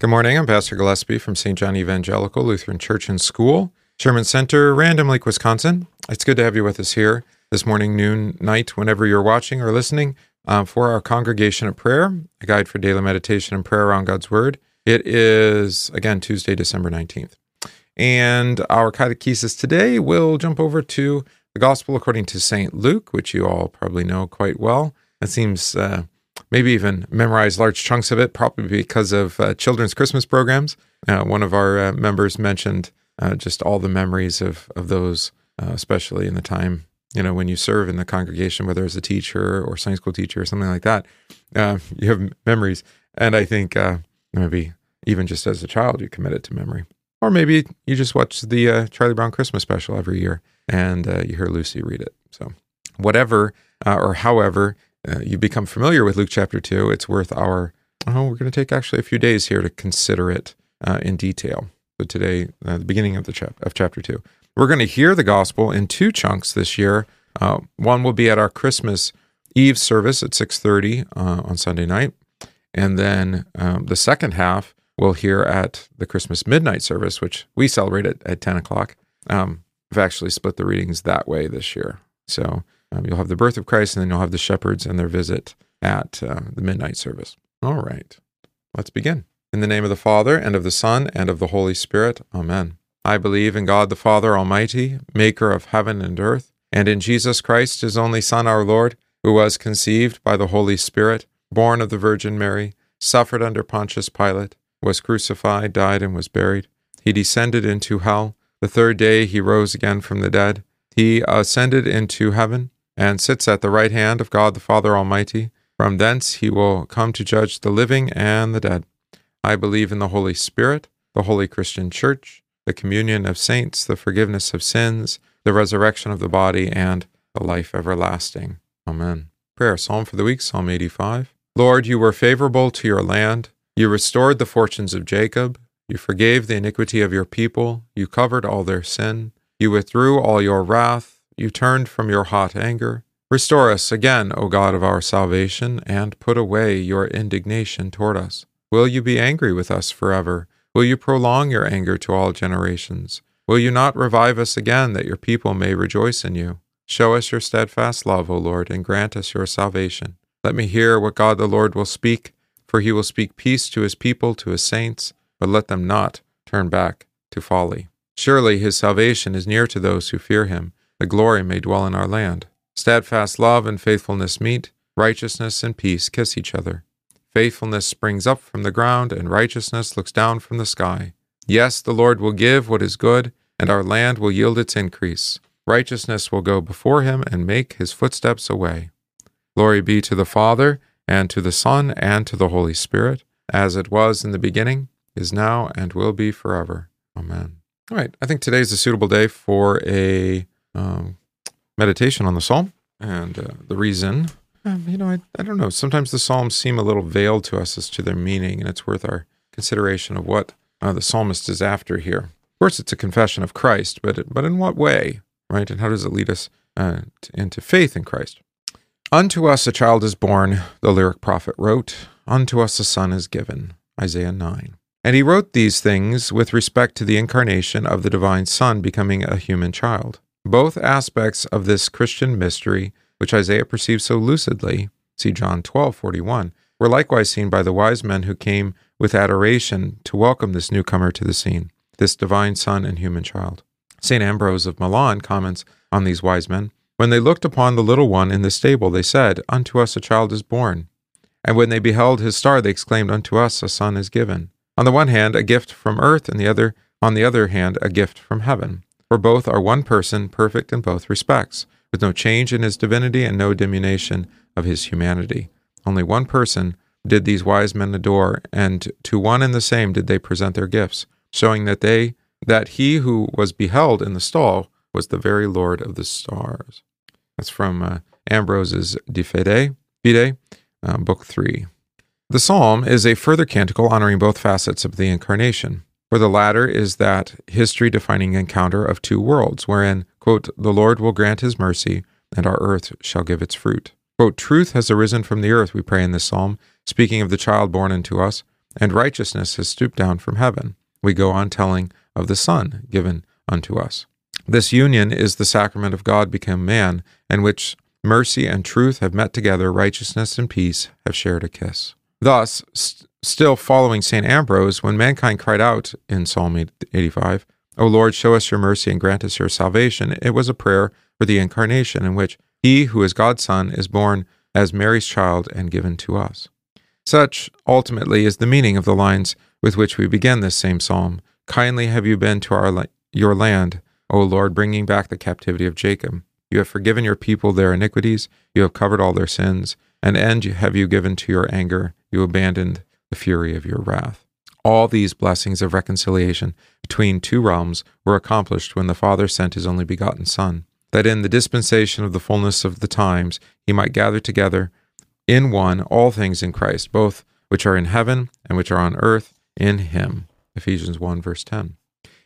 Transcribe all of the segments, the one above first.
Good morning. I'm Pastor Gillespie from St. John Evangelical Lutheran Church and School, Sherman Center, Random Lake, Wisconsin. It's good to have you with us here this morning, noon, night, whenever you're watching or listening uh, for our congregation of prayer, a guide for daily meditation and prayer around God's Word. It is, again, Tuesday, December 19th. And our catechesis today will jump over to the Gospel according to St. Luke, which you all probably know quite well. It seems uh, maybe even memorize large chunks of it, probably because of uh, children's Christmas programs. Uh, one of our uh, members mentioned uh, just all the memories of of those, uh, especially in the time you know when you serve in the congregation, whether as a teacher or Sunday school teacher or something like that. Uh, you have memories, and I think maybe even just as a child, you commit it to memory, or maybe you just watch the Charlie Brown Christmas special every year and you hear Lucy read it. So whatever or however uh, you become familiar with Luke chapter 2, it's worth our, oh, we're going to take actually a few days here to consider it uh, in detail. So today, uh, the beginning of the chap- of chapter 2. We're going to hear the gospel in two chunks this year. Uh, one will be at our Christmas Eve service at 6.30 uh, on Sunday night. And then um, the second half we'll hear at the Christmas midnight service, which we celebrate at, at 10 o'clock. Um, we've actually split the readings that way this year. So um, you'll have the birth of Christ, and then you'll have the shepherds and their visit at uh, the midnight service. All right, let's begin. In the name of the Father, and of the Son, and of the Holy Spirit. Amen. I believe in God the Father Almighty, maker of heaven and earth, and in Jesus Christ, his only Son, our Lord, who was conceived by the Holy Spirit, born of the Virgin Mary, suffered under Pontius Pilate, was crucified, died, and was buried. He descended into hell. The third day he rose again from the dead. He ascended into heaven and sits at the right hand of God the Father Almighty. From thence he will come to judge the living and the dead. I believe in the Holy Spirit, the holy Christian Church, the communion of saints, the forgiveness of sins, the resurrection of the body, and the life everlasting. Amen. Prayer Psalm for the week, Psalm 85. Lord, you were favorable to your land. You restored the fortunes of Jacob. You forgave the iniquity of your people. You covered all their sin. You withdrew all your wrath you turned from your hot anger. Restore us again, O God of our salvation, and put away your indignation toward us. Will you be angry with us forever? Will you prolong your anger to all generations? Will you not revive us again, that your people may rejoice in you? Show us your steadfast love, O Lord, and grant us your salvation. Let me hear what God the Lord will speak, for he will speak peace to his people, to his saints, but let them not turn back to folly. Surely his salvation is near to those who fear him the glory may dwell in our land. Steadfast love and faithfulness meet, righteousness and peace kiss each other. Faithfulness springs up from the ground, and righteousness looks down from the sky. Yes, the Lord will give what is good, and our land will yield its increase. Righteousness will go before him and make his footsteps a way. Glory be to the Father, and to the Son, and to the Holy Spirit, as it was in the beginning, is now, and will be forever. Amen. All right, I think today is a suitable day for a um, meditation on the psalm. And uh, the reason, um, you know, I, I don't know, sometimes the psalms seem a little veiled to us as to their meaning, and it's worth our consideration of what uh, the psalmist is after here. Of course, it's a confession of Christ, but, but in what way, right? And how does it lead us uh, into faith in Christ? Unto us a child is born, the lyric prophet wrote. Unto us a son is given, Isaiah 9. And he wrote these things with respect to the incarnation of the divine Son becoming a human child. Both aspects of this Christian mystery, which Isaiah perceived so lucidly, see John 12:41, were likewise seen by the wise men who came with adoration to welcome this newcomer to the scene, this divine Son and human child. St. Ambrose of Milan comments on these wise men When they looked upon the little one in the stable, they said, Unto us a child is born. And when they beheld his star, they exclaimed, Unto us a son is given. On the one hand, a gift from earth, and the other, on the other hand, a gift from heaven. For both are one person, perfect in both respects, with no change in his divinity and no diminution of his humanity. Only one person did these wise men adore, and to one and the same did they present their gifts, showing that they that he who was beheld in the stall was the very Lord of the stars. That's from uh, Ambrose's De Fide, Fide, uh, Book 3. The psalm is a further canticle honoring both facets of the Incarnation. For the latter is that history defining encounter of two worlds, wherein, quote, the Lord will grant his mercy, and our earth shall give its fruit. Quote, Truth has arisen from the earth, we pray in this psalm, speaking of the child born unto us. and righteousness has stooped down from heaven. We go on telling of the Son given unto us. This union is the sacrament of God become man, in which mercy and truth have met together, righteousness and peace have shared a kiss. Thus, still following St. Ambrose, when mankind cried out in Psalm 85, O Lord, show us your mercy and grant us your salvation, it was a prayer for the incarnation in which he who is God's Son is born as Mary's child and given to us. Such, ultimately, is the meaning of the lines with which we begin this same psalm. Kindly have you been to our la- your land, O Lord, bringing back the captivity of Jacob. You have forgiven your people their iniquities, you have covered all their sins. An end have you given to your anger, you abandoned the fury of your wrath. All these blessings of reconciliation between two realms were accomplished when the Father sent his only begotten Son, that in the dispensation of the fullness of the times he might gather together in one all things in Christ, both which are in heaven and which are on earth in him. Ephesians 1, verse 10.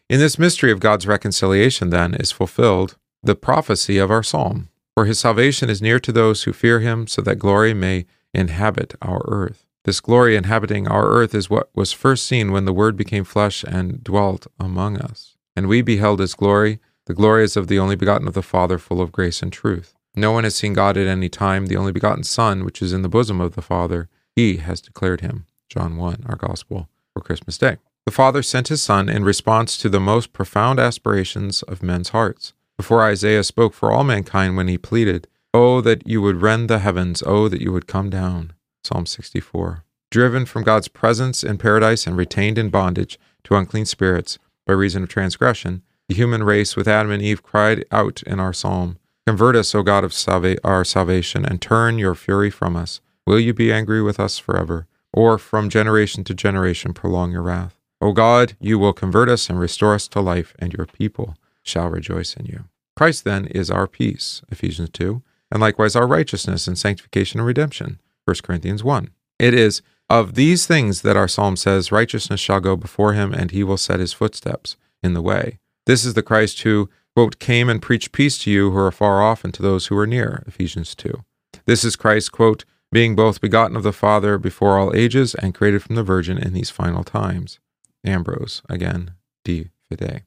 In this mystery of God's reconciliation, then, is fulfilled the prophecy of our psalm. For his salvation is near to those who fear him, so that glory may inhabit our earth. This glory inhabiting our earth is what was first seen when the Word became flesh and dwelt among us. And we beheld his glory. The glory is of the only begotten of the Father, full of grace and truth. No one has seen God at any time. The only begotten Son, which is in the bosom of the Father, he has declared him. John 1, our gospel for Christmas Day. The Father sent his Son in response to the most profound aspirations of men's hearts. Before Isaiah spoke for all mankind when he pleaded, Oh, that you would rend the heavens, oh, that you would come down. Psalm 64. Driven from God's presence in paradise and retained in bondage to unclean spirits by reason of transgression, the human race with Adam and Eve cried out in our psalm, Convert us, O God of salva- our salvation, and turn your fury from us. Will you be angry with us forever? Or from generation to generation prolong your wrath? O God, you will convert us and restore us to life, and your people shall rejoice in you. Christ then is our peace, Ephesians 2, and likewise our righteousness and sanctification and redemption, 1 Corinthians 1. It is of these things that our psalm says, Righteousness shall go before him, and he will set his footsteps in the way. This is the Christ who, quote, came and preached peace to you who are far off and to those who are near, Ephesians 2. This is Christ, quote, being both begotten of the Father before all ages and created from the Virgin in these final times. Ambrose, again, De Fide.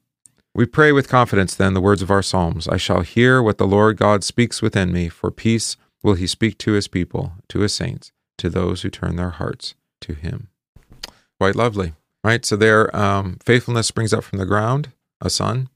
We pray with confidence then the words of our Psalms I shall hear what the Lord God speaks within me, for peace will he speak to his people, to his saints, to those who turn their hearts to him. Quite lovely, right? So there, um, faithfulness springs up from the ground, a son,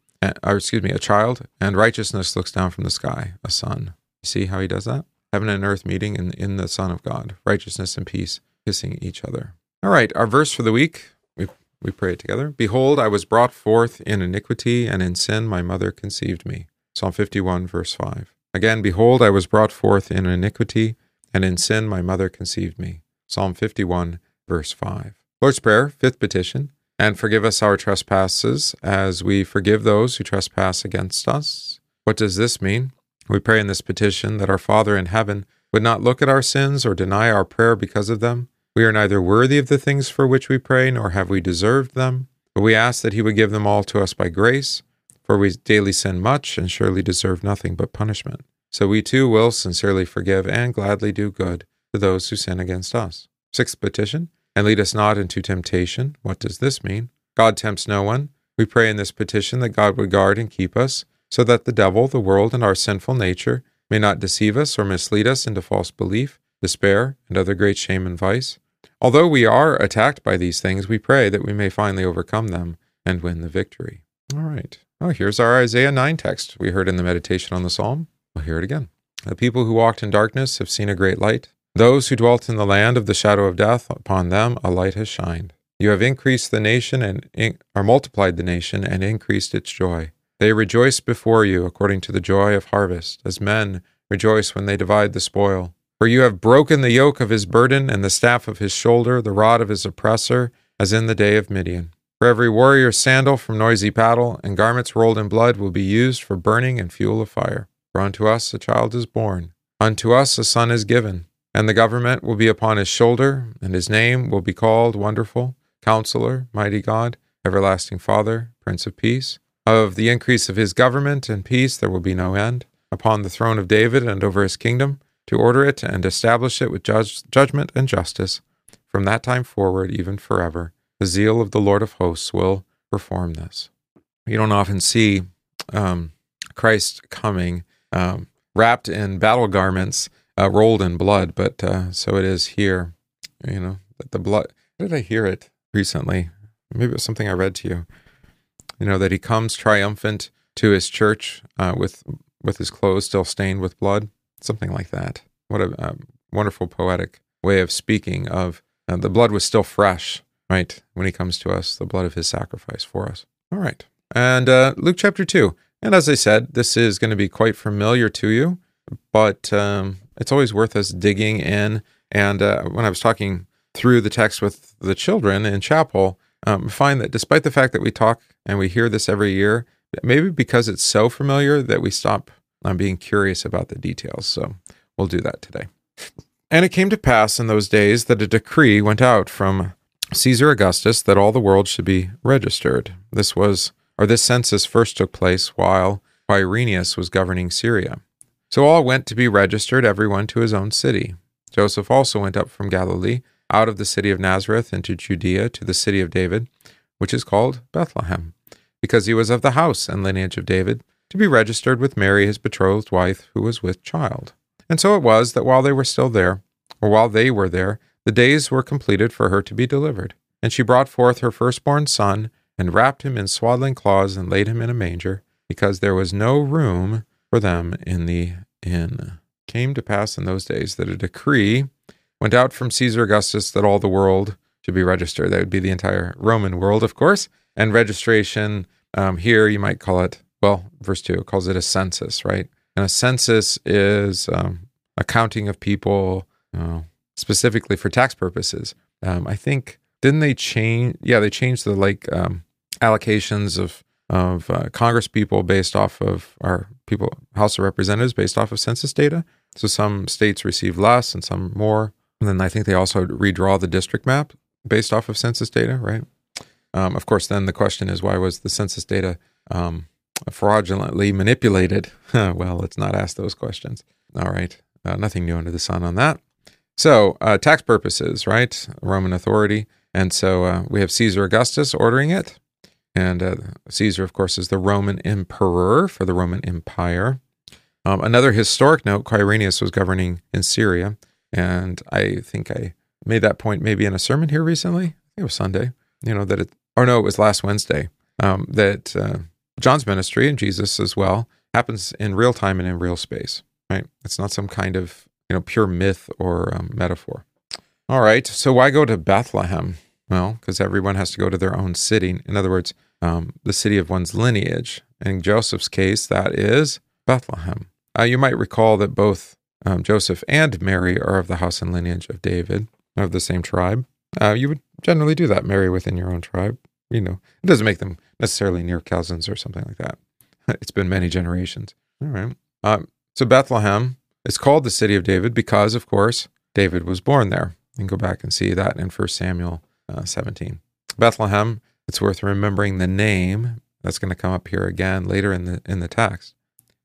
or excuse me, a child, and righteousness looks down from the sky, a son. You see how he does that? Heaven and earth meeting in, in the Son of God, righteousness and peace kissing each other. All right, our verse for the week, we, we pray it together. Behold, I was brought forth in iniquity, and in sin my mother conceived me. Psalm 51, verse 5. Again, behold, I was brought forth in iniquity, and in sin my mother conceived me. Psalm 51, verse 5. Lord's Prayer, fifth petition. And forgive us our trespasses as we forgive those who trespass against us. What does this mean? We pray in this petition that our Father in heaven would not look at our sins or deny our prayer because of them. We are neither worthy of the things for which we pray, nor have we deserved them, but we ask that He would give them all to us by grace, for we daily sin much and surely deserve nothing but punishment. So we too will sincerely forgive and gladly do good to those who sin against us. Sixth petition, and lead us not into temptation. What does this mean? God tempts no one. We pray in this petition that God would guard and keep us, so that the devil, the world, and our sinful nature may not deceive us or mislead us into false belief, despair, and other great shame and vice. Although we are attacked by these things, we pray that we may finally overcome them and win the victory. All right. Oh, here's our Isaiah 9 text we heard in the meditation on the psalm. We'll hear it again. The people who walked in darkness have seen a great light. Those who dwelt in the land of the shadow of death, upon them a light has shined. You have increased the nation and in, or multiplied the nation and increased its joy. They rejoice before you according to the joy of harvest, as men rejoice when they divide the spoil. For you have broken the yoke of his burden and the staff of his shoulder, the rod of his oppressor, as in the day of Midian. For every warrior's sandal from noisy battle and garments rolled in blood will be used for burning and fuel of fire. For unto us a child is born, unto us a son is given, and the government will be upon his shoulder, and his name will be called Wonderful, Counselor, Mighty God, Everlasting Father, Prince of Peace. Of the increase of his government and peace there will be no end, upon the throne of David and over his kingdom, to order it and establish it with judge, judgment and justice from that time forward, even forever. The zeal of the Lord of hosts will perform this. You don't often see um, Christ coming um, wrapped in battle garments, uh, rolled in blood, but uh, so it is here. You know, that the blood. Did I hear it recently? Maybe it was something I read to you. You know that he comes triumphant to his church uh, with with his clothes still stained with blood, something like that. What a um, wonderful poetic way of speaking of uh, the blood was still fresh, right? When he comes to us, the blood of his sacrifice for us. All right. And uh, Luke chapter 2. And as I said, this is going to be quite familiar to you, but um, it's always worth us digging in. And uh, when I was talking through the text with the children in chapel, um, find that despite the fact that we talk and we hear this every year, maybe because it's so familiar that we stop on being curious about the details. So we'll do that today. And it came to pass in those days that a decree went out from Caesar Augustus that all the world should be registered. This was, or this census first took place while Quirinius was governing Syria. So all went to be registered, everyone to his own city. Joseph also went up from Galilee, out of the city of Nazareth into Judea to the city of David, which is called Bethlehem, because he was of the house and lineage of David, to be registered with Mary, his betrothed wife, who was with child. And so it was that while they were still there, or while they were there, the days were completed for her to be delivered. And she brought forth her firstborn son, and wrapped him in swaddling cloths, and laid him in a manger, because there was no room for them in the inn. Came to pass in those days that a decree went out from Caesar Augustus that all the world should be registered. That would be the entire Roman world, of course. And registration um, here, you might call it, well, verse 2 calls it a census, right? And a census is um, a counting of people uh, specifically for tax purposes. Um, I think didn't they change? Yeah, they changed the like um, allocations of of uh, Congress people based off of our people House of Representatives based off of census data. So some states receive less and some more. And then I think they also redraw the district map based off of census data, right? Um, of course, then the question is why was the census data um, fraudulently manipulated? well, let's not ask those questions. All right. Uh, nothing new under the sun on that. So, uh, tax purposes, right? Roman authority. And so uh, we have Caesar Augustus ordering it. And uh, Caesar, of course, is the Roman emperor for the Roman Empire. Um, another historic note Quirinius was governing in Syria. And I think I made that point maybe in a sermon here recently. It was Sunday, you know, that it, or no, it was last Wednesday, um, that uh, John's ministry and Jesus as well happens in real time and in real space, right? It's not some kind of, you know, pure myth or um, metaphor. All right. So why go to Bethlehem? Well, because everyone has to go to their own city. In other words, um, the city of one's lineage. In Joseph's case, that is Bethlehem. Uh, you might recall that both um, Joseph and Mary are of the house and lineage of David, of the same tribe. Uh, you would generally do that, marry within your own tribe you know, it doesn't make them necessarily near cousins or something like that. it's been many generations. All right. Um, so Bethlehem is called the city of David because, of course, David was born there. You can go back and see that in 1 Samuel uh, 17. Bethlehem, it's worth remembering the name. That's going to come up here again later in the in the text.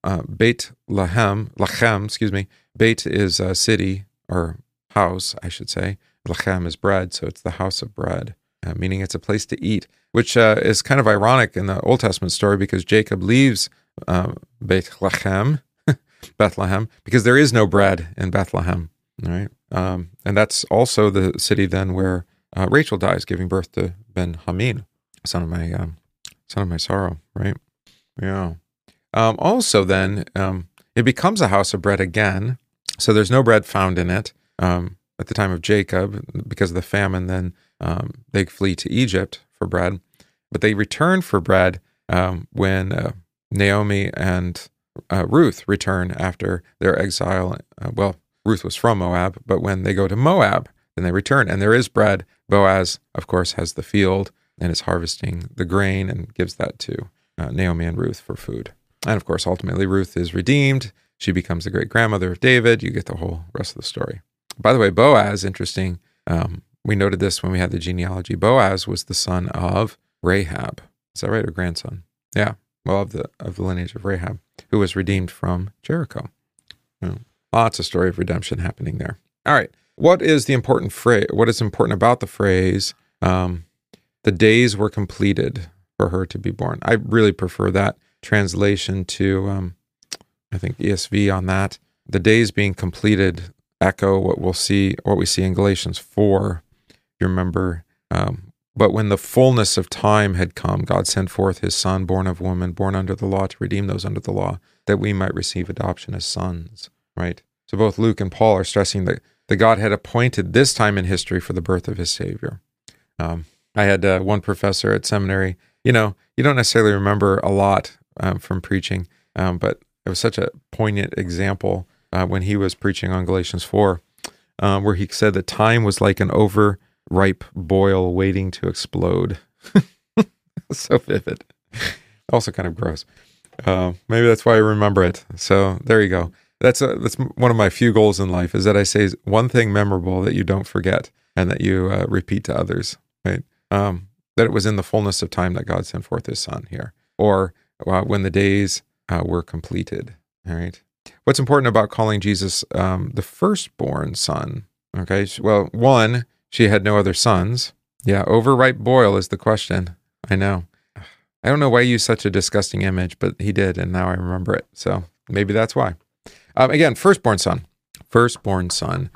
Uh, Beit Lahem, Lachem, excuse me. Beit is a city or house, I should say. Lachem is bread, so it's the house of bread uh, meaning it's a place to eat, which uh, is kind of ironic in the Old Testament story because Jacob leaves uh, Bethlehem, Bethlehem, because there is no bread in Bethlehem. Right, um, and that's also the city then where uh, Rachel dies, giving birth to Ben Hamin, son of my um, son of my sorrow. Right, yeah. Um, also, then um, it becomes a house of bread again. So there's no bread found in it um, at the time of Jacob because of the famine. Then um, they flee to Egypt for bread, but they return for bread when uh, Naomi and uh, Ruth return after their exile. Uh, well, Ruth was from Moab, but when they go to Moab, then they return, and there is bread. Boaz, of course, has the field and is harvesting the grain and gives that to uh, Naomi and Ruth for food. And of course, ultimately, Ruth is redeemed. She becomes the great grandmother of David. You get the whole rest of the story. By the way, Boaz, interesting. Um, we noted this when we had the genealogy. Boaz was the son of Rahab. Is that right, or grandson? Yeah, well, of the of the lineage of Rahab, who was redeemed from Jericho. lots of story of redemption happening there. All right, what is the important phrase? What is important about the phrase? Um, the days were completed for her to be born. I really prefer that translation to, um, I think ESV on that. The days being completed echo what we'll see, what we see in Galatians four. If you remember, um, but when the fullness of time had come, God sent forth His Son, born of woman, born under the law, to redeem those under the law, that we might receive adoption as sons. Right. So both Luke and Paul are stressing that that God had appointed this time in history for the birth of His Savior. Um, I had uh, one professor at seminary. You know, you don't necessarily remember a lot um, from preaching, um, but it was such a poignant example uh, when he was preaching on Galatians 4, um, where he said that time was like an overripe boil waiting to explode. so vivid. Also kind of gross. Uh, maybe that's why I remember it. So there you go. That's a, that's one of my few goals in life is that I say one thing memorable that you don't forget and that you uh, repeat to others. Right? Um, that it was in the fullness of time that God sent forth His Son here, or uh, when the days uh, were completed. All right. What's important about calling Jesus um, the firstborn son? Okay. Well, one, she had no other sons. Yeah. Overripe boil is the question. I know. I don't know why he used such a disgusting image, but he did, and now I remember it. So maybe that's why. Um, again, firstborn son. Firstborn son.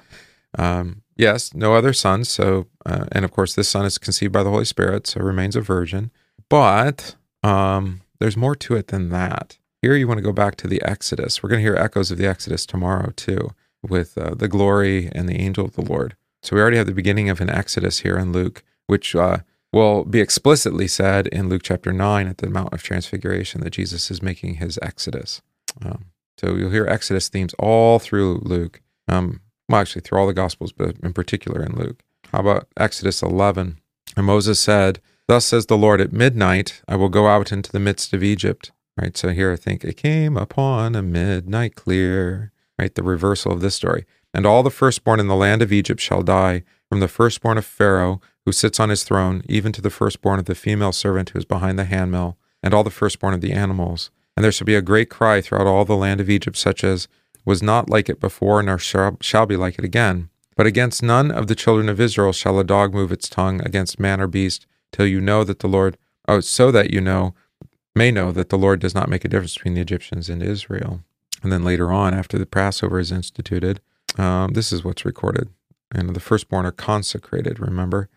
Um, yes, no other sons. So, uh, and of course, this son is conceived by the Holy Spirit, so remains a virgin. But um, there's more to it than that. Here you want to go back to the Exodus. We're going to hear echoes of the Exodus tomorrow too, with uh, the glory and the angel of the Lord. So we already have the beginning of an Exodus here in Luke, which uh, will be explicitly said in Luke chapter 9 at the Mount of Transfiguration that Jesus is making his Exodus. Um, so you'll hear Exodus themes all through Luke. Um, well, actually, through all the Gospels, but in particular in Luke. How about Exodus 11? And Moses said, Thus says the Lord, at midnight I will go out into the midst of Egypt Right. So here I think it came upon a midnight clear. Right. The reversal of this story. And all the firstborn in the land of Egypt shall die, from the firstborn of Pharaoh, who sits on his throne, even to the firstborn of the female servant who is behind the handmill, and all the firstborn of the animals. And there shall be a great cry throughout all the land of Egypt, such as was not like it before, nor shall, be like it again. But against none of the children of Israel shall a dog move its tongue against man or beast, till you know that the Lord, oh, so that you know may know that the Lord does not make a difference between the Egyptians and Israel. And then later on, after the Passover is instituted, um, this is what's recorded. And the firstborn are consecrated, remember?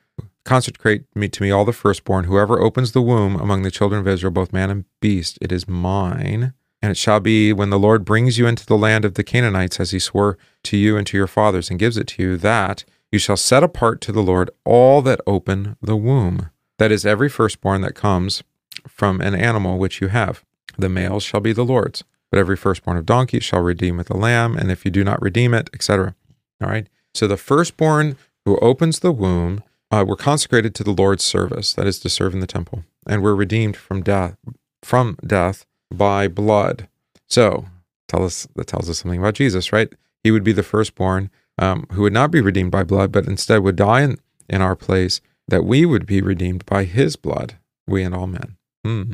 Consecrate me to me all the firstborn. Whoever opens the womb among the children of Israel, both man and beast, it is mine. And it shall be when the Lord brings you into the land of the Canaanites, as he swore to you and to your fathers, and gives it to you, that you shall set apart to the Lord all that open the womb. That is, every firstborn that comes from an animal which you have. The males shall be the Lord's, but every firstborn of donkeys shall redeem with the lamb, and if you do not redeem it, etc. All right. So the firstborn who opens the womb uh, were consecrated to the Lord's service, that is to serve in the temple, and were redeemed from death from death by blood. So tell us that tells us something about Jesus, right? He would be the firstborn um, who would not be redeemed by blood, but instead would die in, in our place, that we would be redeemed by his blood, we and all men. Hmm.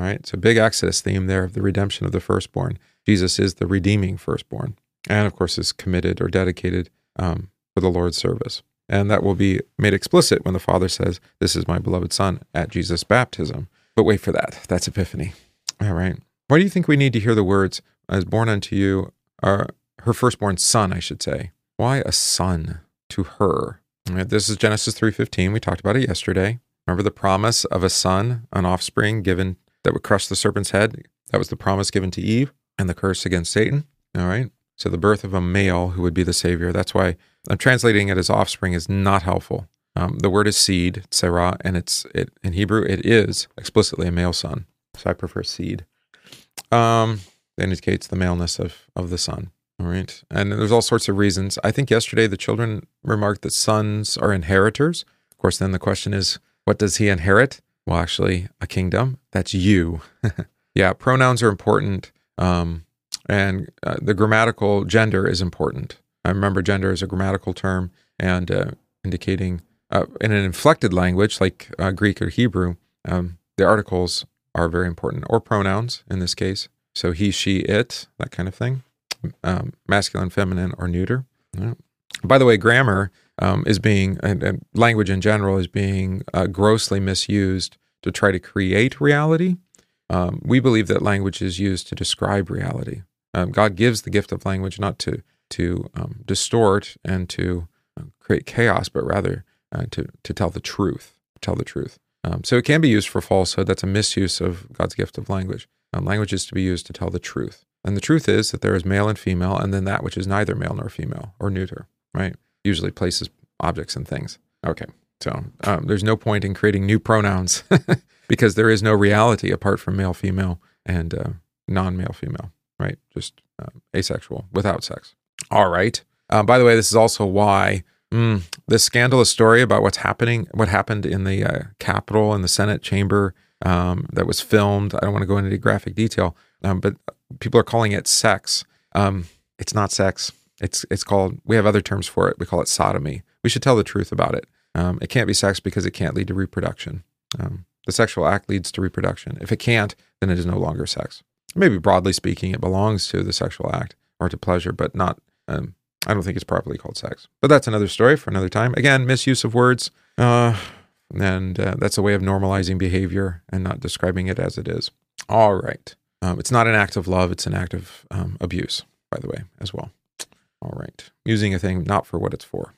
All right. So big Exodus theme there of the redemption of the firstborn. Jesus is the redeeming firstborn, and of course is committed or dedicated um, for the Lord's service. And that will be made explicit when the Father says, "This is my beloved Son" at Jesus' baptism. But wait for that. That's Epiphany. All right. Why do you think we need to hear the words "as born unto you," her firstborn son, I should say? Why a son to her? Right, this is Genesis three fifteen. We talked about it yesterday. Remember the promise of a son, an offspring given that would crush the serpent's head? That was the promise given to Eve and the curse against Satan. All right. So the birth of a male who would be the savior. That's why I'm translating it as offspring is not helpful. Um, the word is seed, zera, and it's it in Hebrew it is explicitly a male son. So I prefer seed. Um, that indicates the maleness of of the son. All right, and there's all sorts of reasons. I think yesterday the children remarked that sons are inheritors. Of course, then the question is, what does he inherit? Well, actually, a kingdom. That's you. yeah, pronouns are important. Um, and uh, the grammatical gender is important. I remember gender is a grammatical term and uh, indicating uh, in an inflected language like uh, Greek or Hebrew, um, the articles are very important, or pronouns in this case. So he, she, it, that kind of thing. Um, masculine, feminine, or neuter. Yeah. By the way, grammar um, is being, and, and, language in general is being uh, grossly misused to try to create reality. Um, we believe that language is used to describe reality. Um, God gives the gift of language not to to um, distort and to uh, create chaos, but rather uh, to to tell the truth. Tell the truth. Um, so it can be used for falsehood. That's a misuse of God's gift of language. Um, language is to be used to tell the truth. And the truth is that there is male and female, and then that which is neither male nor female or neuter, right? Usually places, objects, and things. Okay. So um, there's no point in creating new pronouns because there is no reality apart from male, female, and uh, non male, female, right? Just uh, asexual without sex. All right. Uh, by the way, this is also why mm, this scandalous story about what's happening, what happened in the uh, Capitol and the Senate chamber um, that was filmed. I don't want to go into graphic detail, um, but people are calling it sex. Um, it's not sex. It's it's called. We have other terms for it. We call it sodomy. We should tell the truth about it. Um, it can't be sex because it can't lead to reproduction. Um, the sexual act leads to reproduction. If it can't, then it is no longer sex. Maybe broadly speaking, it belongs to the sexual act or to pleasure, but not. Um, I don't think it's properly called sex. But that's another story for another time. Again, misuse of words. Uh, and uh, that's a way of normalizing behavior and not describing it as it is. All right. Um, it's not an act of love, it's an act of um, abuse, by the way, as well. All right. Using a thing not for what it's for.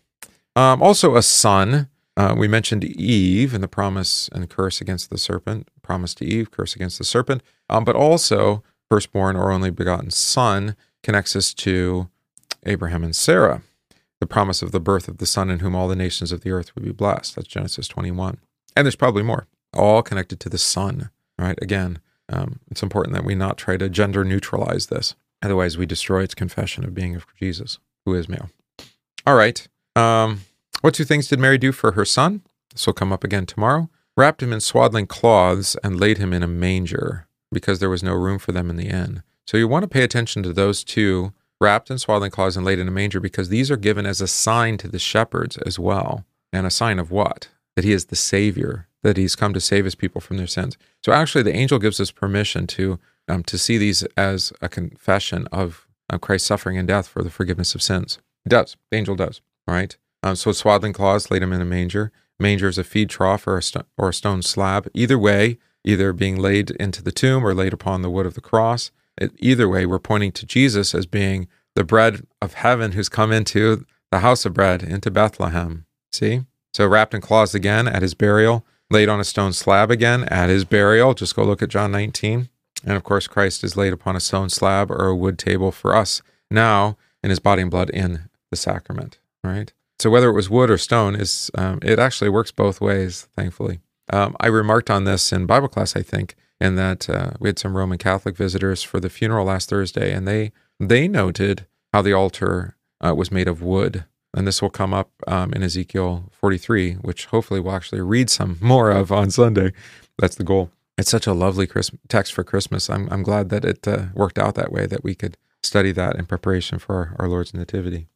Um, also, a son. Uh, we mentioned Eve and the promise and curse against the serpent, promise to Eve, curse against the serpent. Um, but also, firstborn or only begotten son connects us to Abraham and Sarah the promise of the birth of the Son in whom all the nations of the earth would be blessed. That's Genesis 21. And there's probably more, all connected to the Son, right? Again, um, it's important that we not try to gender neutralize this. Otherwise, we destroy its confession of being of Jesus, who is male. All right. Um, what two things did Mary do for her son? This will come up again tomorrow. Wrapped him in swaddling cloths and laid him in a manger because there was no room for them in the inn. So you want to pay attention to those two wrapped in swaddling cloths and laid in a manger, because these are given as a sign to the shepherds as well. And a sign of what? That he is the Savior, that he's come to save his people from their sins. So actually, the angel gives us permission to um, to see these as a confession of uh, Christ's suffering and death for the forgiveness of sins. He does. The angel does. Right. Um, so swaddling cloths laid him in a manger. Manger is a feed trough or a, st- or a stone slab. Either way, either being laid into the tomb or laid upon the wood of the cross. It, either way, we're pointing to Jesus as being the bread of heaven who's come into the house of bread, into Bethlehem. See? So wrapped in cloths again at his burial, laid on a stone slab again at his burial. Just go look at John 19. And of course, Christ is laid upon a stone slab or a wood table for us now in his body and blood in the sacrament, right? So whether it was wood or stone, is um, it actually works both ways, thankfully. Um, I remarked on this in Bible class, I think, in that uh, we had some Roman Catholic visitors for the funeral last Thursday, and they they noted how the altar uh, was made of wood. And this will come up um, in Ezekiel 43, which hopefully we'll actually read some more of on Sunday. That's the goal. It's such a lovely text for Christmas. I'm, I'm glad that it uh, worked out that way, that we could study that in preparation for our, our Lord's Nativity.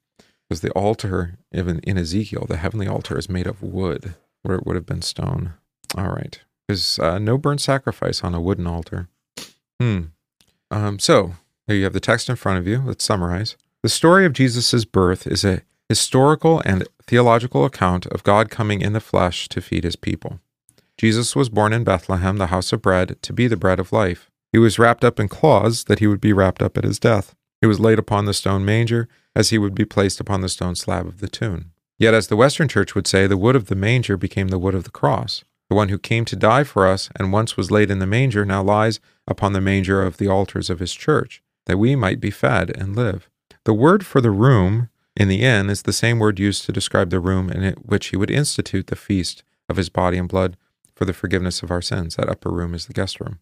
Because the altar, even in Ezekiel, the heavenly altar is made of wood, where it would have been stone. All right. There's uh, no burnt sacrifice on a wooden altar. Hmm. Um, so here you have the text in front of you. Let's summarize. The story of Jesus' birth is a historical and theological account of God coming in the flesh to feed his people. Jesus was born in Bethlehem, the house of bread, to be the bread of life. He was wrapped up in cloths that he would be wrapped up at his death. He was laid upon the stone manger as he would be placed upon the stone slab of the tomb. Yet, as the Western Church would say, the wood of the manger became the wood of the cross. The one who came to die for us and once was laid in the manger now lies upon the manger of the altars of his church, that we might be fed and live. The word for the room in the inn is the same word used to describe the room in which he would institute the feast of his body and blood for the forgiveness of our sins. That upper room is the guest room.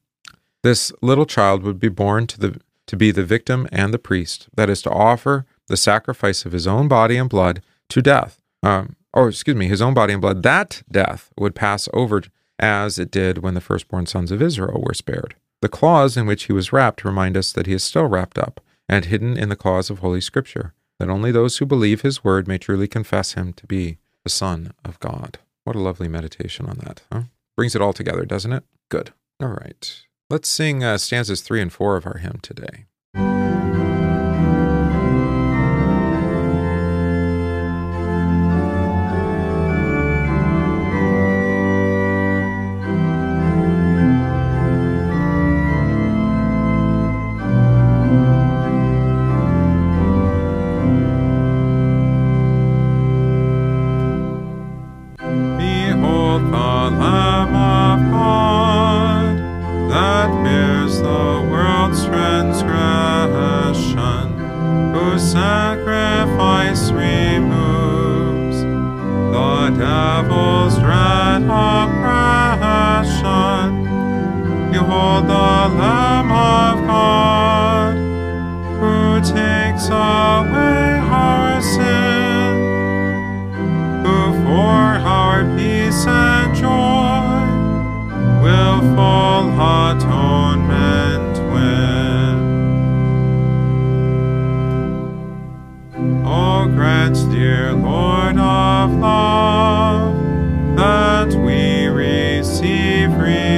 This little child would be born to the to be the victim and the priest, that is to offer the sacrifice of his own body and blood to death, um, or excuse me, his own body and blood, that death would pass over as it did when the firstborn sons of Israel were spared. The clause in which he was wrapped remind us that he is still wrapped up and hidden in the clause of Holy Scripture, that only those who believe his word may truly confess him to be the Son of God. What a lovely meditation on that, huh? Brings it all together, doesn't it? Good. All right. Let's sing uh, stanzas three and four of our hymn today. Receive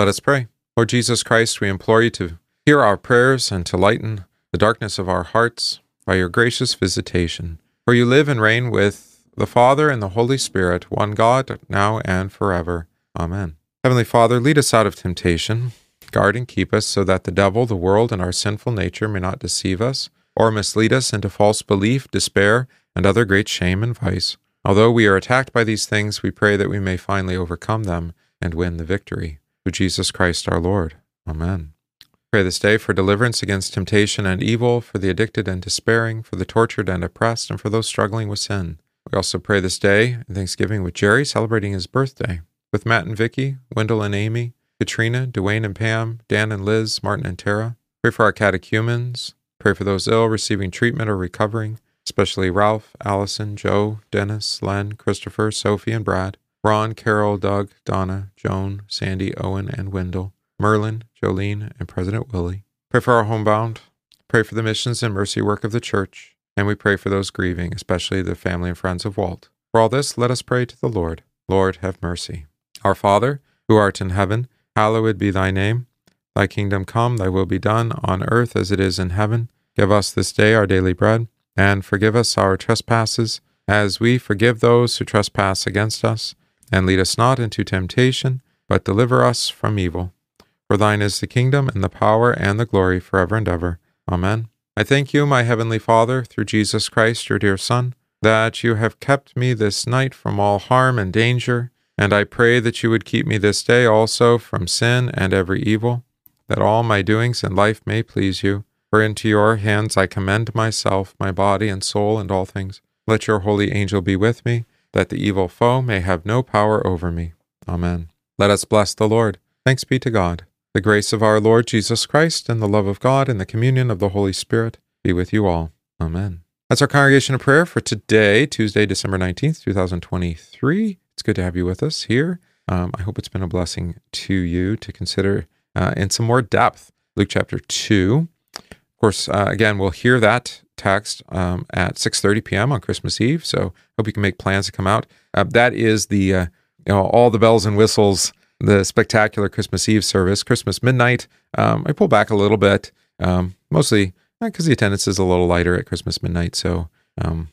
Let us pray. Lord Jesus Christ, we implore you to hear our prayers and to lighten the darkness of our hearts by your gracious visitation. For you live and reign with the Father and the Holy Spirit, one God, now and forever. Amen. Heavenly Father, lead us out of temptation. Guard and keep us so that the devil, the world, and our sinful nature may not deceive us or mislead us into false belief, despair, and other great shame and vice. Although we are attacked by these things, we pray that we may finally overcome them and win the victory. Through Jesus Christ our Lord. Amen. Pray this day for deliverance against temptation and evil, for the addicted and despairing, for the tortured and oppressed, and for those struggling with sin. We also pray this day in Thanksgiving with Jerry celebrating his birthday, with Matt and Vicky, Wendell and Amy, Katrina, Dwayne and Pam, Dan and Liz, Martin and Tara. Pray for our catechumens. Pray for those ill receiving treatment or recovering, especially Ralph, Allison, Joe, Dennis, Len, Christopher, Sophie, and Brad. Ron, Carol, Doug, Donna, Joan, Sandy, Owen, and Wendell, Merlin, Jolene, and President Willie. Pray for our homebound. Pray for the missions and mercy work of the church. And we pray for those grieving, especially the family and friends of Walt. For all this, let us pray to the Lord. Lord, have mercy. Our Father, who art in heaven, hallowed be thy name. Thy kingdom come, thy will be done, on earth as it is in heaven. Give us this day our daily bread, and forgive us our trespasses, as we forgive those who trespass against us and lead us not into temptation, but deliver us from evil. For thine is the kingdom, and the power, and the glory, forever and ever. Amen. I thank you, my heavenly Father, through Jesus Christ, your dear Son, that you have kept me this night from all harm and danger, and I pray that you would keep me this day also from sin and every evil, that all my doings in life may please you. For into your hands I commend myself, my body and soul, and all things. Let your holy angel be with me that the evil foe may have no power over me. Amen. Let us bless the Lord. Thanks be to God. The grace of our Lord Jesus Christ and the love of God and the communion of the Holy Spirit be with you all. Amen. That's our congregation of prayer for today, Tuesday, December 19th, 2023. It's good to have you with us here. Um, I hope it's been a blessing to you to consider uh, in some more depth Luke chapter 2. Of course, uh, again, we'll hear that text um, at 6.30 p.m. on Christmas Eve, so hope you can make plans to come out. Uh, that is the, uh, you know, all the bells and whistles, the spectacular Christmas Eve service, Christmas midnight. Um, I pull back a little bit, um, mostly because the attendance is a little lighter at Christmas midnight, so um,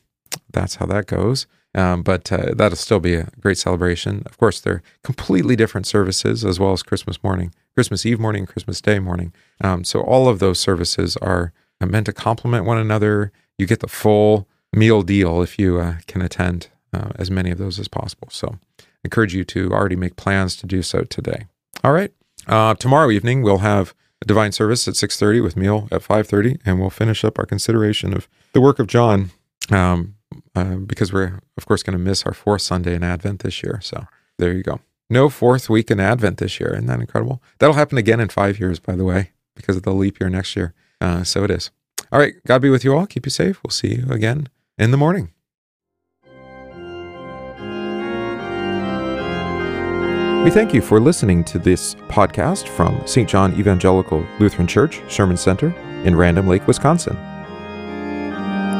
that's how that goes. Um, but uh, that'll still be a great celebration. Of course, they're completely different services as well as Christmas morning, Christmas Eve morning, Christmas Day morning. Um, so all of those services are meant to complement one another. You get the full meal deal if you uh, can attend uh, as many of those as possible. So I encourage you to already make plans to do so today. All right. Uh, tomorrow evening we'll have a divine service at 6.30 with meal at 5.30 and we'll finish up our consideration of the work of john um, uh, because we're of course going to miss our fourth sunday in advent this year so there you go no fourth week in advent this year isn't that incredible that'll happen again in five years by the way because of the leap year next year uh, so it is all right god be with you all keep you safe we'll see you again in the morning We thank you for listening to this podcast from St. John Evangelical Lutheran Church, Sherman Center in Random Lake, Wisconsin.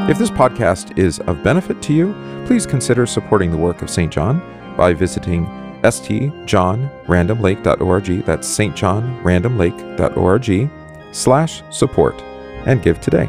If this podcast is of benefit to you, please consider supporting the work of St. John by visiting stjohnrandomlake.org, that's stjohnrandomlake.org, slash support, and give today.